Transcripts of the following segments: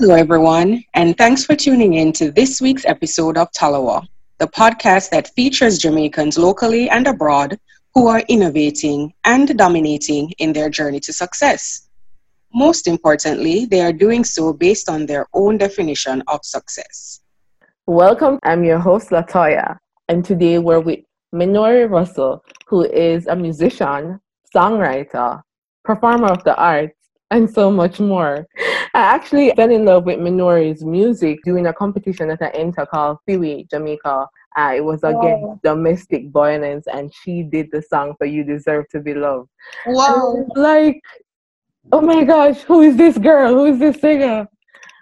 Hello, everyone, and thanks for tuning in to this week's episode of Talawa, the podcast that features Jamaicans locally and abroad who are innovating and dominating in their journey to success. Most importantly, they are doing so based on their own definition of success. Welcome, I'm your host, Latoya, and today we're with Minori Russell, who is a musician, songwriter, performer of the arts, and so much more. I actually fell in love with Minori's music doing a competition at an enter called Fiwi Jamaica. Uh, it was against wow. domestic violence, and she did the song for "You Deserve to Be Loved." Wow! Like, oh my gosh, who is this girl? Who is this singer?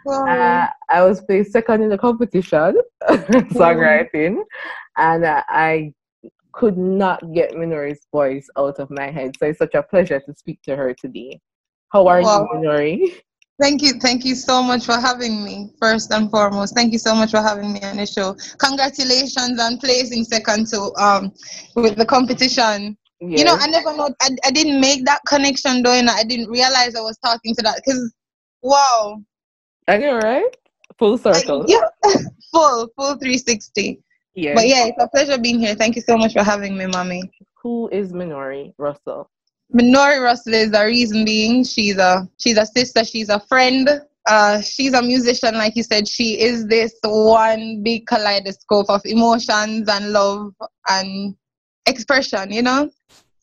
Wow. Uh, I was placed second in the competition, songwriting, and uh, I could not get Minori's voice out of my head. So it's such a pleasure to speak to her today. How are well, you, Minori? Thank you. Thank you so much for having me, first and foremost. Thank you so much for having me on the show. Congratulations on placing second to um with the competition. Yes. You know, I never know I, I didn't make that connection though, and I didn't realize I was talking to that because wow. I know, right? Full circle. Like, yeah, full, full 360. Yeah. But yeah, it's a pleasure being here. Thank you so much for having me, mommy. Who is Minori Russell? Minori Russell is a reason being. She's a she's a sister. She's a friend. Uh, she's a musician, like you said. She is this one big kaleidoscope of emotions and love and expression. You know.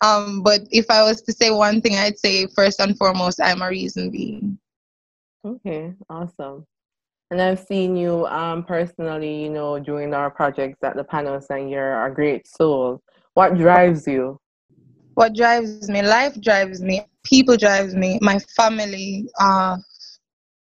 Um, but if I was to say one thing, I'd say first and foremost, I'm a reason being. Okay, awesome. And I've seen you um, personally, you know, during our projects at the panels, and you're a great soul. What drives you? What drives me? Life drives me. People drives me. My family uh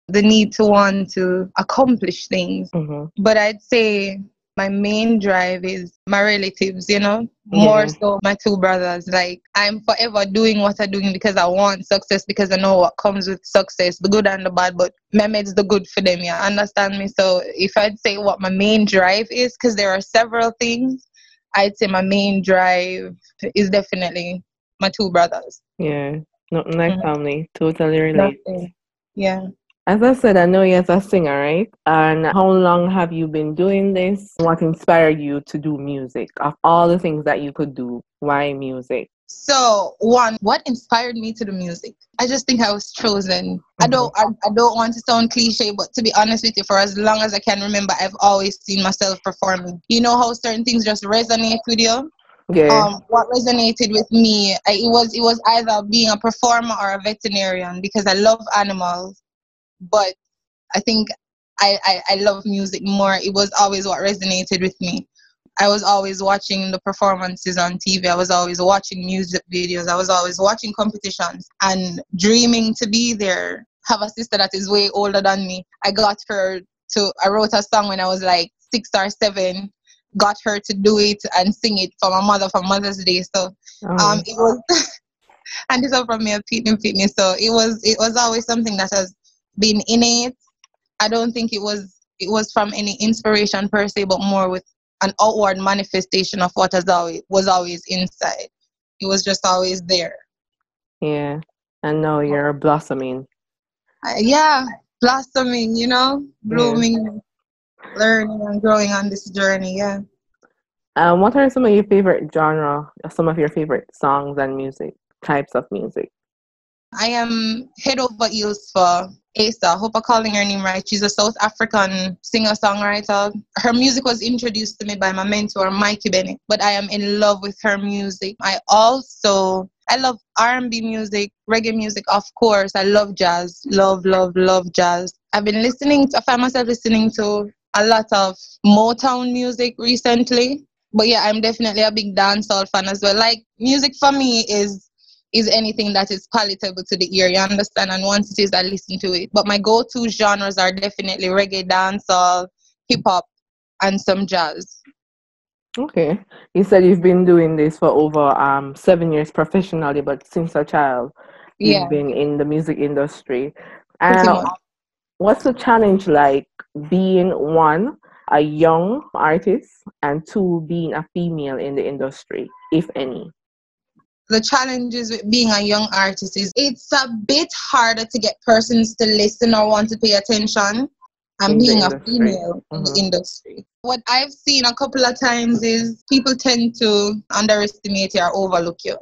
the need to want to accomplish things. Mm-hmm. but i'd say my main drive is my relatives you know? More so my two brothers. Like i'm forever doing what i'm doing because i want success because i know what comes with success the good and the bad but mehmet's the good for them yeah. Understand me? So if i'd say what my main drive is because there are several things I'd say my main drive is definitely my two brothers. Yeah, not like mm-hmm. family. Totally relate. Yeah. As I said, I know you as a singer, right? And how long have you been doing this? What inspired you to do music? Of all the things that you could do, why music? So, one, what inspired me to the music? I just think I was chosen. Mm-hmm. I don't I, I don't want to sound cliche, but to be honest with you, for as long as I can remember, I've always seen myself performing. You know how certain things just resonate with you? Um, what resonated with me, it was it was either being a performer or a veterinarian because I love animals, but I think I, I, I love music more. It was always what resonated with me. I was always watching the performances on TV. I was always watching music videos. I was always watching competitions and dreaming to be there. Have a sister that is way older than me. I got her to, I wrote a song when I was like six or seven, got her to do it and sing it for my mother for Mother's Day. So oh. um, it was, and this was from me a Pitney Pitney. So it was, it was always something that has been innate. I don't think it was, it was from any inspiration per se, but more with an outward manifestation of what has always was always inside. It was just always there. Yeah, and now you're blossoming. Uh, yeah, blossoming. You know, blooming, yeah. Learning, and growing on this journey. Yeah. Um, what are some of your favorite genre? Some of your favorite songs and music types of music? I am head over heels for Asa. Hope I'm calling her name right. She's a South African singer-songwriter. Her music was introduced to me by my mentor, Mikey Bennett, but I am in love with her music. I also I love R&B music, reggae music, of course. I love jazz. Love, love, love jazz. I've been listening to, I find myself listening to a lot of Motown music recently. But yeah, I'm definitely a big dancehall fan as well. Like music for me is is anything that is palatable to the ear. You understand? And once it is, I listen to it. But my go-to genres are definitely reggae, dancehall, hip hop, and some jazz. Okay, you said you've been doing this for over um seven years professionally, but since a child, you've been in the music industry. And what's the challenge like being one a young artist and two being a female in the industry, if any? the challenges with being a young artist is it's a bit harder to get persons to listen or want to pay attention and In being a female in Mhm. the industry. What I've seen a couple of times is people tend to underestimate you or overlook you.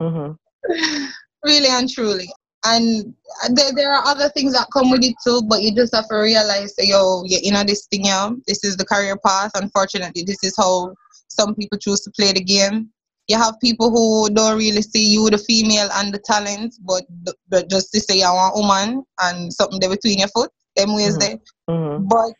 hmm really and truly. And there, there are other things that come with it too, but you just have to realize that yo, you're in this thing, yeah. This is the career path. Unfortunately, this is how some people choose to play the game. You have people who don't really see you, the female, and the talent, but, but just to say you're a woman and something there between your foot, them ways Mhm. there. hmm But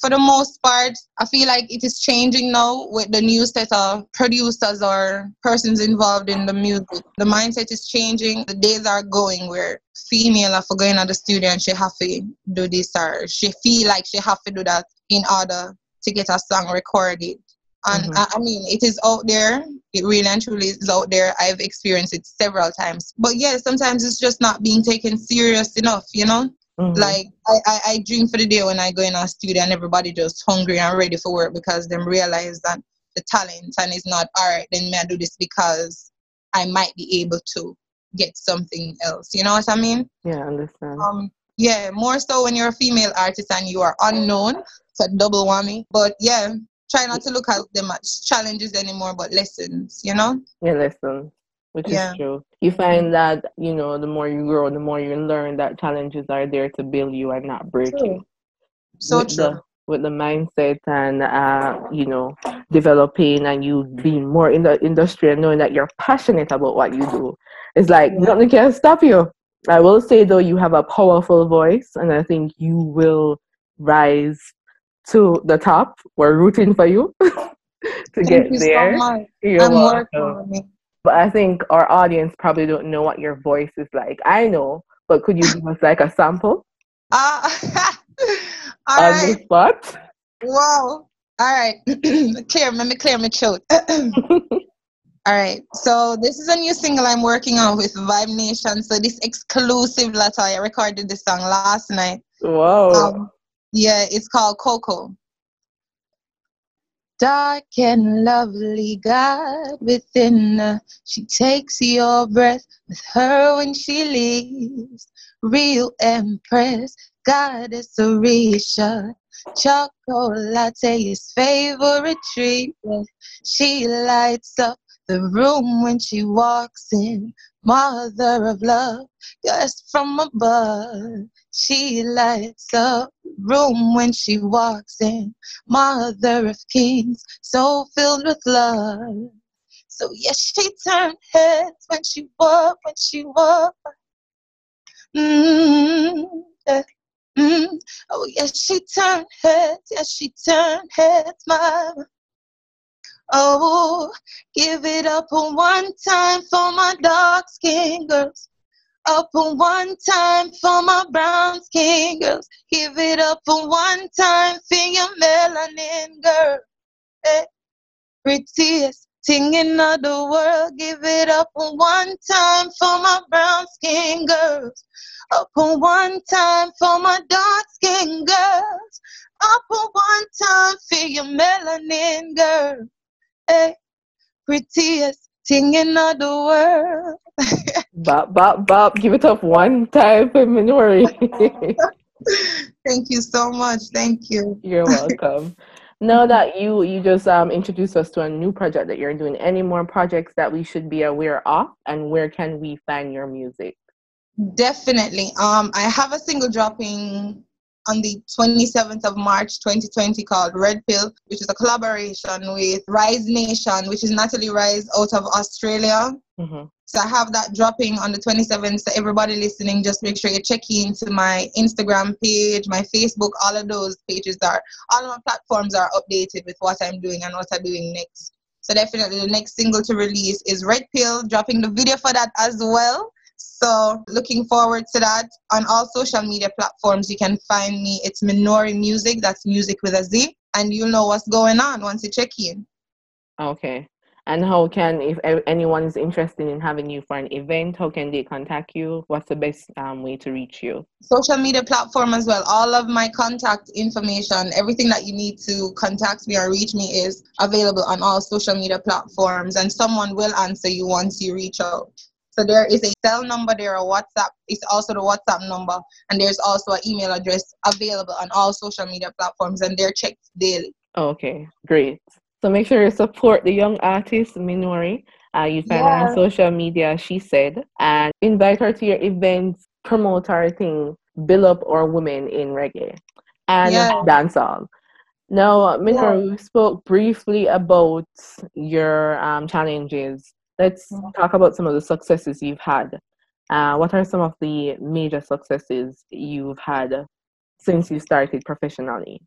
for the most part, I feel like it is changing now with the new set of producers or persons involved in the music. The mindset is changing. The days are going where female are for going at the studio and she have to do this or she feel like she have to do that in order to get a song recorded. And Mhm. I, I mean, it is out there. It really and truly is out there. I've experienced it several times. But yeah, sometimes it's just not being taken serious enough, you know? Hmm Like I, I, I dream for the day when I go in a studio and everybody just hungry and ready for work because them realize that the talent and it's not all right. Then may I do this because I might be able to get something else. You know what I mean? yeah, I understand. Um, yeah, more so when you're a female artist and you are unknown. It's a double whammy. But yeah, try not to look at them as challenges anymore, but lessons. You know? Yeah, listen, which Yeah. is true. You find that, you know, the more you grow, the more you learn that challenges are there to build you and not break you. So with true. The, with the mindset and, uh, you know, developing and you being more in the industry and knowing that you're passionate about what you do. It's like Yeah. nothing can stop you. I will say, though, you have a powerful voice and I think you will rise to the top. We're rooting for you to Thank get you there. so much. You're I'm welcome. Working on it. But I think our audience probably don't know what your voice is like. I know, but could you give us like a sample Uh, all on right. the spot? Wow. All right. clear. Let me clear my throat. All right. So this is a new single I'm working on with Vibe Nation. So this exclusive letter, I recorded this song last night. Whoa. Um, yeah, it's called Coco. Dark and lovely God within her. She takes your breath with her when she leaves. Real Empress, Goddess Orisha. Chocolate is favorite treat. She lights up the room when she walks in. Mother of love, just from above. She lights up room when she walks in. Mother of kings, so filled with love. So yes, she turned heads when she walked, when she walked. Mm, yeah. Mm. Oh yes, she turned heads. Yes, she turned heads, mama. Oh, give it up on one time for my dark skin girls. Up on one time for my brown skin girls. Give it up on one time for your melanin girl. Eh, prettiest thing in the world. Give it up on one time for my brown skin girls. Up on one time for my dark skin girls. Up on one time for your melanin girl. Hey, prettiest thing in the world. Bop, bop, bop. Give it up one time for Minori. Thank you so much. Thank you. You're welcome. Now that you you just um introduced us to a new project that you're doing, any more projects that we should be aware of, and where can we find your music? Definitely. Um, I have a single dropping on the 27th of March 2020 called Red Pill, which is a collaboration with Rise Nation, which is Natalie Rise out of Australia. hmm So I have that dropping on the 27th. So everybody listening, just make sure you check into my Instagram page, my Facebook, all of those pages are, all of my platforms are updated with what I'm doing and what I'm doing next. So definitely the next single to release is Red Pill, dropping the video for that as well. So looking forward to that. On all social media platforms, you can find me. It's Minori Music. That's music with a Z. And you'll know what's going on once you check in. Okay. And how can, if anyone is interested in having you for an event, how can they contact you? What's the best um, way to reach you? Social media platform as well. All of my contact information, everything that you need to contact me or reach me is available on all social media platforms, and someone will answer you once you reach out. So there is a cell number there, a WhatsApp. It's also the WhatsApp number, and there's also an email address available on all social media platforms, and they're checked daily. Okay, great. So make sure you support the young artist Minori. Uh, you find yeah. her on social media, she said, and invite her to your events, promote her thing, build up our women in reggae and yeah. dancehall. Now, Minori, yeah. we spoke briefly about your um, challenges let's talk about some of the successes you've had. Uh, what are some of the major successes you've had since you started professionally?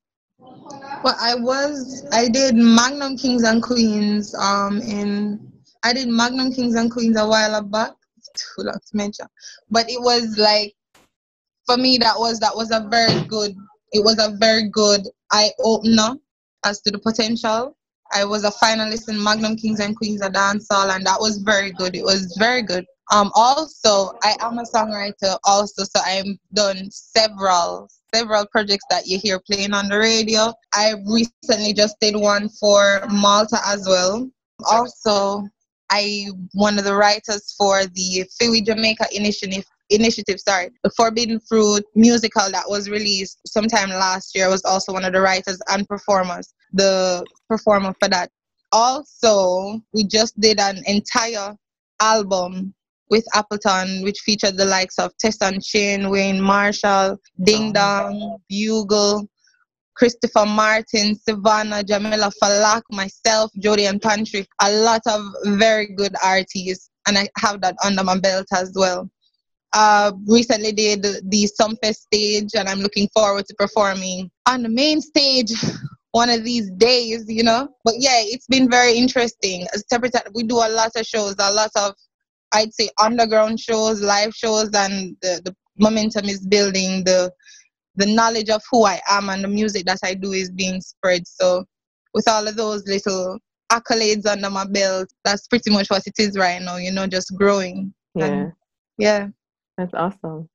Well, I was I did Magnum Kings and Queens um in I did Magnum Kings and Queens a while back. Too long to mention, but it was like for me that was that was a very good it was a very good eye opener as to the potential I was a finalist in Magnum Kings and Queens of Dancehall, and that was very good. It was very good. Um, also, I am a songwriter also, so I've done several several projects that you hear playing on the radio. I recently just did one for Malta as well. Also, I one of the writers for the Fiwi Jamaica initiative initiative, sorry, the Forbidden Fruit musical that was released sometime last year. I was also one of the writers and performers, the performer for that. Also, we just did an entire album with Appleton, which featured the likes of Tessanne Chin, Wayne Marshall, Ding Dong, Bugle, Christopher Martin, Sevana, Jamila Falak, myself, Jodian Pantry. A lot of very good artists, and I have that under my belt as well uh, recently did the Sumfest stage, and I'm looking forward to performing on the main stage one of these days, you know. But yeah, it's been very interesting. As separate, we do a lot of shows, a lot of, I'd say, underground shows, live shows, and the, the momentum is building. The the knowledge of who I am and the music that I do is being spread. So, with all of those little accolades under my belt, that's pretty much what it is right now. You know, just growing. Yeah. And, yeah. That's awesome.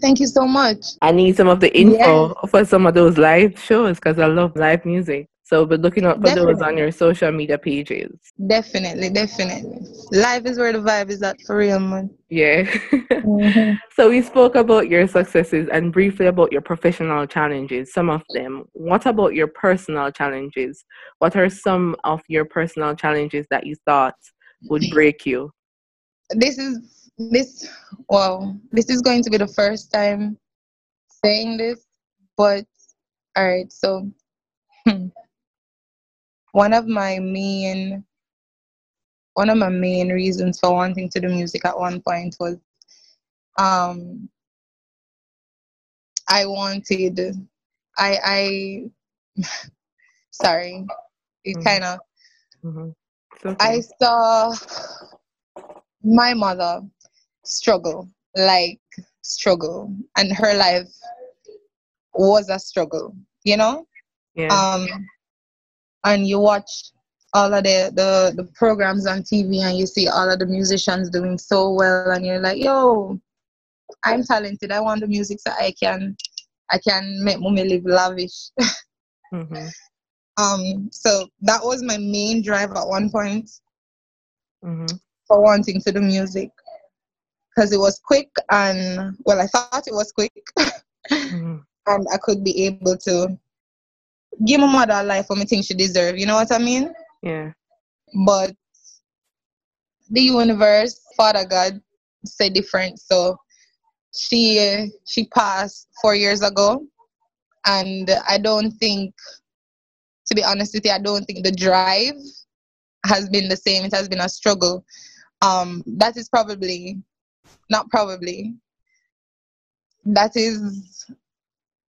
Thank you so much. I need some of the info yes. for some of those live shows because I love live music. So, but looking up for definitely. those on your social media pages. Definitely, definitely. Life is where the vibe is at for real, man. Yeah. mm-hmm. So, we spoke about your successes and briefly about your professional challenges, some of them. What about your personal challenges? What are some of your personal challenges that you thought would break you? This is this well this is going to be the first time saying this but all right so one of my main one of my main reasons for wanting to do music at one point was um i wanted i i sorry it mm-hmm. kind of mm-hmm. okay. i saw my mother struggle, like struggle, and her life was a struggle, you know? Yeah. Um, and you watch all of the, the, the programs on TV and you see all of the musicians doing so well and you're like, yo, I'm talented. I want the music so I can I can make mommy live lavish. mm-hmm. Um, so that was my main drive at one point mm-hmm. for wanting to do music because it was quick and well i thought it was quick. Mm-hmm. and i could be able to give my mother a life for me think she deserve you know what i mean? Yeah. But the universe father god said different. So she she passed four years ago. And i don't think to be honest with you i don't think the drive has been the same. It has been a struggle. Um that is probably not probably. That is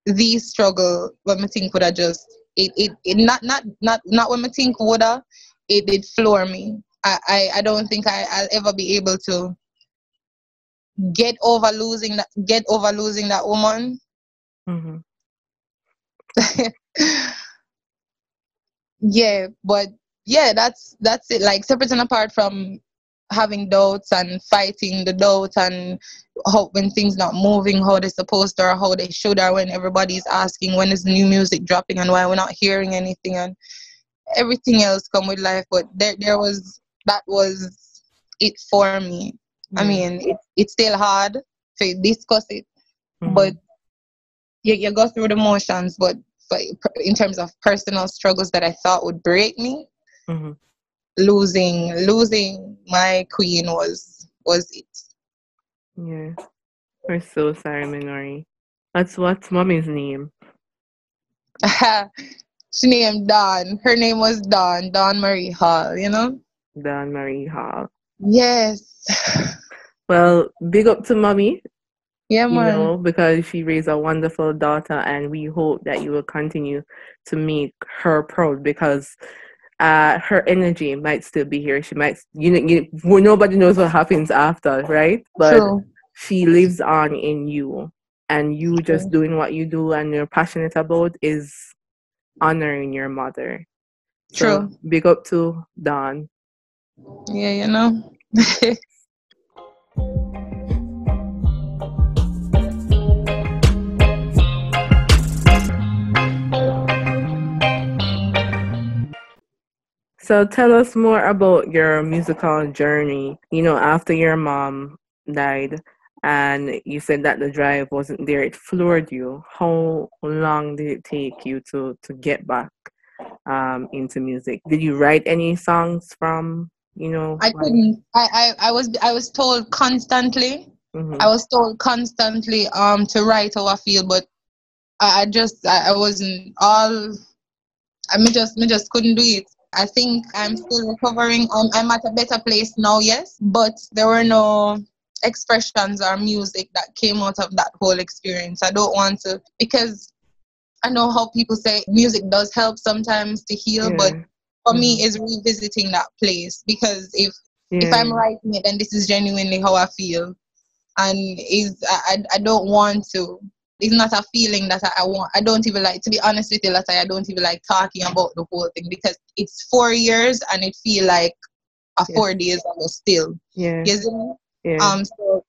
the struggle when I think would have just it, it, it not not not not when I think would have it did floor me. I, I, I don't think I, I'll ever be able to get over losing that get over losing that woman. Mm-hmm. yeah, but yeah, that's that's it. Like separate and apart from having doubts and fighting the doubt and how when things not moving how they're supposed to or how they should or when everybody's asking when is new music dropping and why we're not hearing anything and everything else come with life but there there was that was it for me mm-hmm. i mean it, it's still hard to discuss it mm-hmm. but you, you go through the motions but for, in terms of personal struggles that i thought would break me mm-hmm. Losing losing my queen was was it yeah we're so sorry minori that's what's mommy's name she named Dawn. Her name was Dawn, Dawn Marie Hall, you know? Dawn Marie Hall. Yes. Well, big up to mommy. Yeah, man. You know, because she raised a wonderful daughter, and we hope that you will continue to make her proud because uh, her energy might still be here. She might, you know, you, nobody knows what happens after, right? But True. she lives on in you, and you just doing what you do and you're passionate about is honoring your mother. True. So big up to Dawn. Yeah, you know. so tell us more about your musical journey. You know, after your mom died, and you said that the drive wasn't there it floored you how long did it take you to to get back um, into music did you write any songs from you know i couldn't I, I i was i was told constantly mm-hmm. i was told constantly um to write how i feel but i, I just I, I wasn't all i mean just me just couldn't do it I think I'm still recovering. I'm, I'm at a better place now, yes, but there were no expressions or music that came out of that whole experience. I don't want to because I know how people say music does help sometimes to heal, yeah. but for mm. me mm-hmm. is revisiting that place because if yeah. if I'm writing it then this is genuinely how I feel. And is I, I don't want to it's not a feeling that I, I, want I don't even like to be honest with you that I don't even like talking about the whole thing because it's four years and it feel like a yeah. four days ago still. Yeah. You yeah. Um, so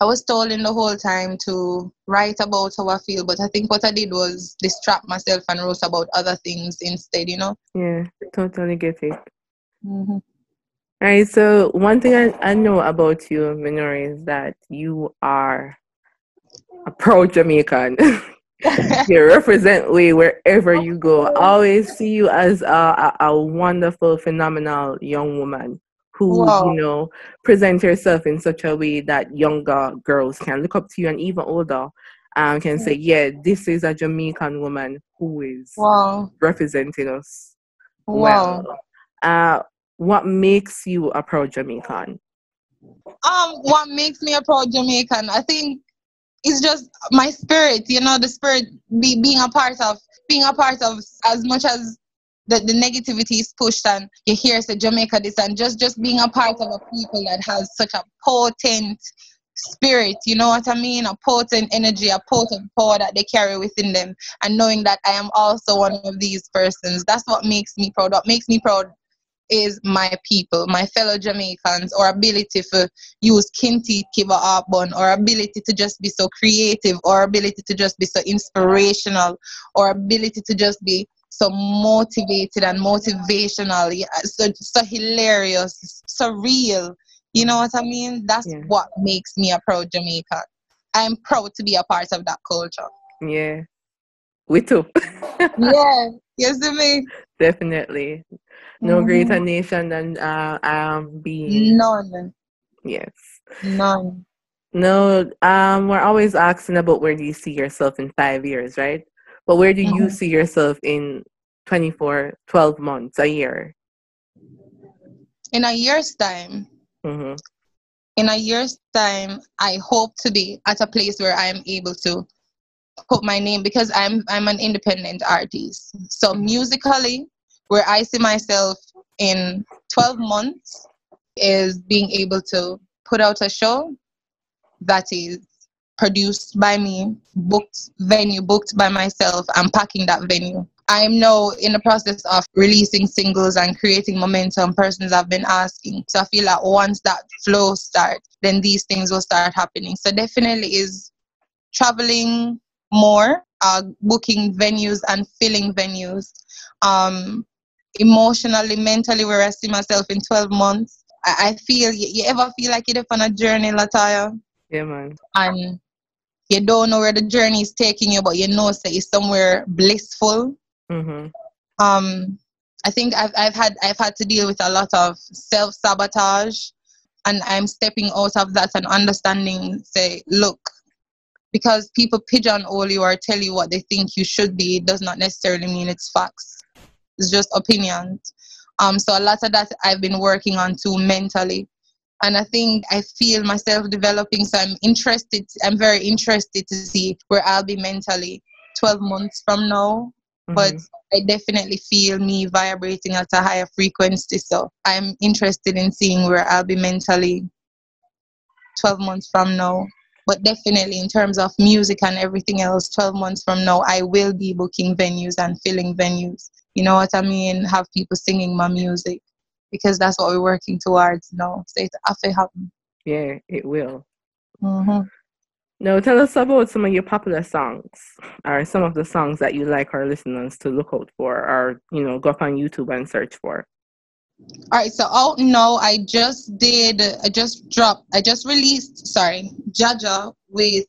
I was told in the whole time to write about how I feel, but I think what I did was distract myself and wrote about other things instead, you know? Yeah, totally get it. Mm-hmm. All right, so one thing I, I know about you, Minori, is that you are a pro Jamaican. you represent way wherever you go. I always see you as a, a, a wonderful, phenomenal young woman who wow. you know present yourself in such a way that younger girls can look up to you and even older um, can say yeah this is a jamaican woman who is wow. representing us wow. well uh, what makes you a proud jamaican um what makes me a proud jamaican i think it's just my spirit you know the spirit be, being a part of being a part of as much as the, the negativity is pushed and you hear say Jamaica this and just just being a part of a people that has such a potent spirit, you know what I mean? A potent energy, a potent power that they carry within them. And knowing that I am also one of these persons. That's what makes me proud. What makes me proud is my people, my fellow Jamaicans, our ability to use kinti kiva arbon, our ability to just be so creative, our ability to just be so inspirational, our ability to just be so motivated and motivational, so, so hilarious, so real. You know what I mean? That's yeah. what makes me a proud Jamaican. I'm proud to be a part of that culture. Yeah. We too. yeah. Yes, to me. Definitely. No mm-hmm. greater nation than uh, um being none. Yes. None. No, um, we're always asking about where do you see yourself in five years, right? But where do mm-hmm. you see yourself in 24, 12 months, a year? In a year's time. Mm-hmm. In a year's time, I hope to be at a place where I am able to put my name because I'm I'm an independent artist. So musically, where I see myself in 12 months is being able to put out a show that is produced by me, booked venue, booked by myself, and packing that venue I'm now in the process of releasing singles and creating momentum. Persons have been asking. So I feel like once that flow starts, then these things will start happening. So definitely is traveling more, uh, booking venues and filling venues. Um, emotionally, mentally, where I see myself in 12 months. I, I feel, you, you, ever feel like you're on a journey, Latoya? Yeah, man. And you don't know where the journey is taking you, but you know say it's somewhere blissful. Mm-hmm. Um, I think I've I've had I've had to deal with a lot of self sabotage, and I'm stepping out of that and understanding. Say, look, because people pigeonhole you or tell you what they think you should be, it does not necessarily mean it's facts. It's just opinions. Um, so a lot of that I've been working on too mentally and I think I feel myself developing. So I'm interested. I'm very interested to see where I'll be mentally 12 months from now. Mm-hmm. But I definitely feel me vibrating at a higher frequency. So I'm interested in seeing where I'll be mentally 12 months from now. But definitely, in terms of music and everything else, 12 months from now, I will be booking venues and filling venues. You know what I mean? Have people singing my music because that's what we're working towards. Know, so it's have happen. Yeah, it will. Mm-hmm. Now, tell us about some of your popular songs, or some of the songs that you like our listeners to look out for, or you know, go up on YouTube and search for. All right, so oh no, I just did. I just dropped. I just released. Sorry, Jaja with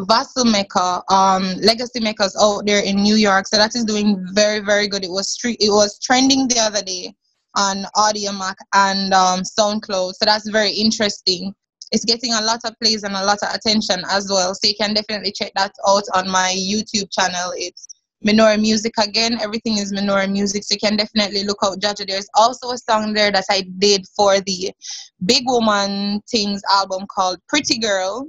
Vassal Maker, um, Legacy Makers out there in New York. So that is doing very, very good. It was tre- it was trending the other day on Audio Audiomack and um, SoundCloud. So that's very interesting. It's getting a lot of plays and a lot of attention as well. So you can definitely check that out on my YouTube channel. It's Minori Music again. Everything is Minori Music. So you can definitely look out Jaja. There's also a song there that I did for the Big Woman Things album called Pretty Girl.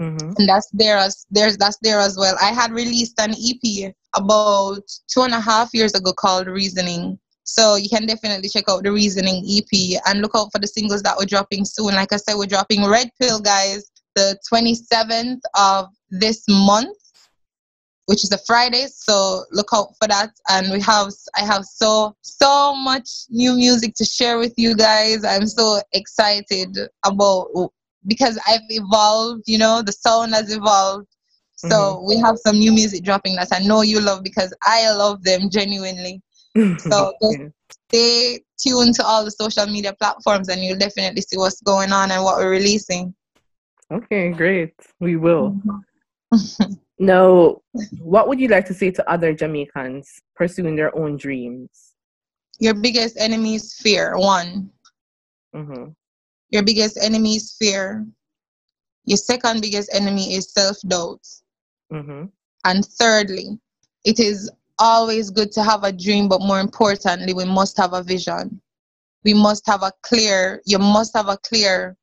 Mm-hmm. And that's there as there's that's there as well. I had released an EP about two and a half years ago called Reasoning. So you can definitely check out the Reasoning EP and look out for the singles that we're dropping soon. Like I said, we're dropping Red Pill, guys, the 27th of this month, which is a Friday. So look out for that. And we have, I have so, so much new music to share with you guys. I'm so excited about because I've evolved, you know, the sound has evolved. So mm-hmm. we have some new music dropping that I know you love because I love them genuinely. So just stay tuned to all the social media platforms and you'll definitely see what's going on and what we're releasing. Okay, great. We will. Mm-hmm. now, what would you like to say to other Jamaicans pursuing their own dreams? Your biggest enemy is fear, one. Mm-hmm. Your biggest enemy is fear. Your second biggest enemy is self doubt. Mm-hmm. And thirdly, it is always good to have a dream, but more importantly, we must have a vision. We must have a clear, you must have a clear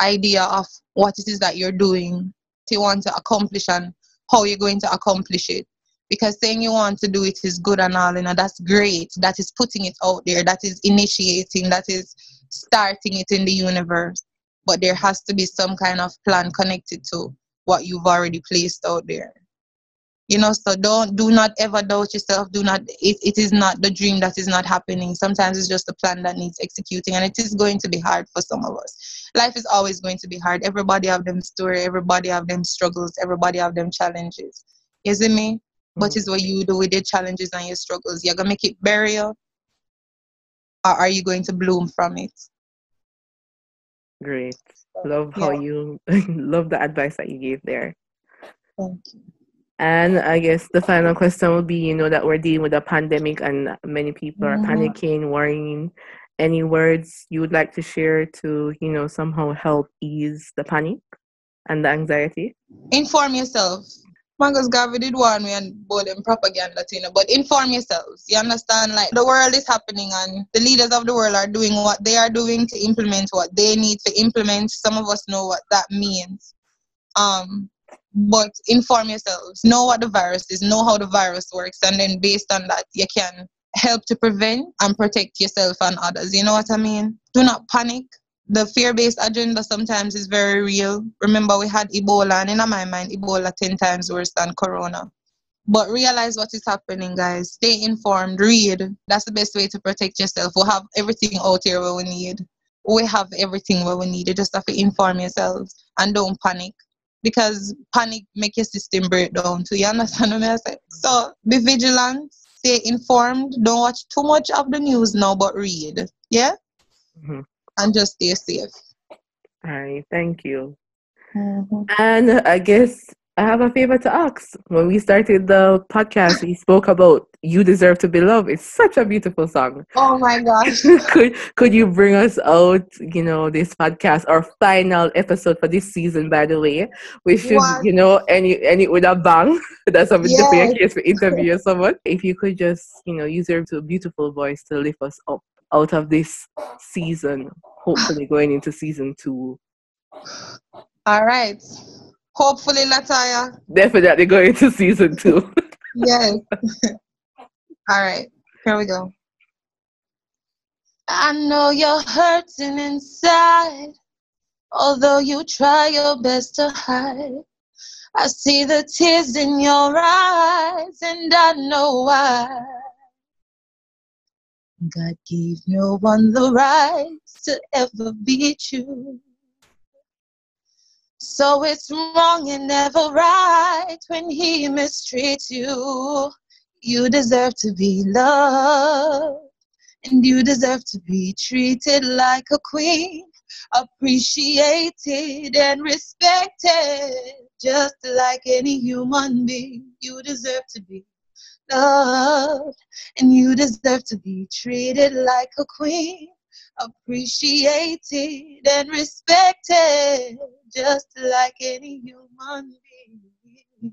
idea of what it is that you're doing to want to accomplish and how you're going to accomplish it. Because saying you want to do it is good and all, you know, that's great. That is putting it out there, that is initiating, that is starting it in the universe. But there has to be some kind of plan connected to what you've already placed out there. You know so don't do not ever doubt yourself. Do not it, it is not the dream that is not happening. Sometimes it's just a plan that needs executing and it is going to be hard for some of us. Life is always going to be hard. Everybody have them story everybody have them struggles everybody have them challenges. You see me? What mm. is what you do with your challenges and your struggles? You're gonna make it burial or are you going to bloom from it great love how you love the advice that you gave there thank you and I guess the final question will be, you know, that we're dealing with a pandemic and many people are mm-hmm. panicking, worrying. Any words you would like to share to, you know, somehow help ease the panic and the anxiety? Inform yourself. Mango's Gavi did one way and them propaganda, you know, but inform yourselves. You understand? Like the world is happening and the leaders of the world are doing what they are doing to implement what they need to implement. Some of us know what that means. Um, but inform yourselves know what the virus is know how the virus works and then based on that you can help to prevent and protect yourself and others you know what i mean do not panic the fear-based agenda sometimes is very real remember we had ebola and in my mind ebola 10 times worse than corona but realize what is happening, guys. Stay informed, read. That's the best way to protect yourself. We have everything out here what we need. We have everything what we need. You just have to inform yourselves and don't panic. Because panic make your system break down. So you understand what I say? So be vigilant, stay informed, don't watch too much of the news now, but read. Yeah? Mm-hmm. And just stay safe. All right, thank you. Mm-hmm. And I guess I have a favor to ask. When we started the podcast, we spoke about "You Deserve to Be Loved." It's such a beautiful song. Oh my gosh! could could you bring us out? You know, this podcast, our final episode for this season. By the way, we should, what? you know, any any with a bang. That's a yes. different case for interview someone. If you could just, you know, use your beautiful voice to lift us up out of this season. Hopefully, going into season two. All right. Hopefully, Latoya. Definitely going to season two. yes. All right. Here we go. I know you're hurting inside, although you try your best to hide. I see the tears in your eyes, and I know why. God gave no one the right to ever beat you. So it's wrong and never right when he mistreats you. You deserve to be loved, and you deserve to be treated like a queen, appreciated and respected, just like any human being. You deserve to be loved, and you deserve to be treated like a queen, appreciated and respected, just like any human being.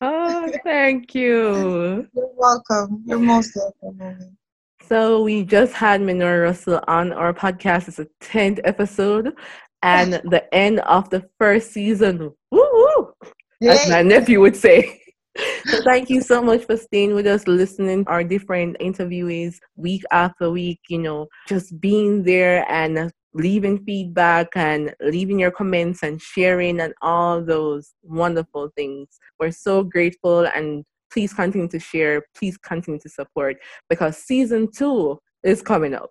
Oh, thank you. You're welcome. You're most welcome. So we just had Minori Russell on our podcast. It's a 10th episode and the end of the first season. Woo woo! As my nephew would say. So thank you so much for staying with us, listening our different interviewees week after week, you know, just being there and leaving feedback and leaving your comments and sharing and all those wonderful things. We're so grateful and please continue to share, please continue to support because season two is coming up.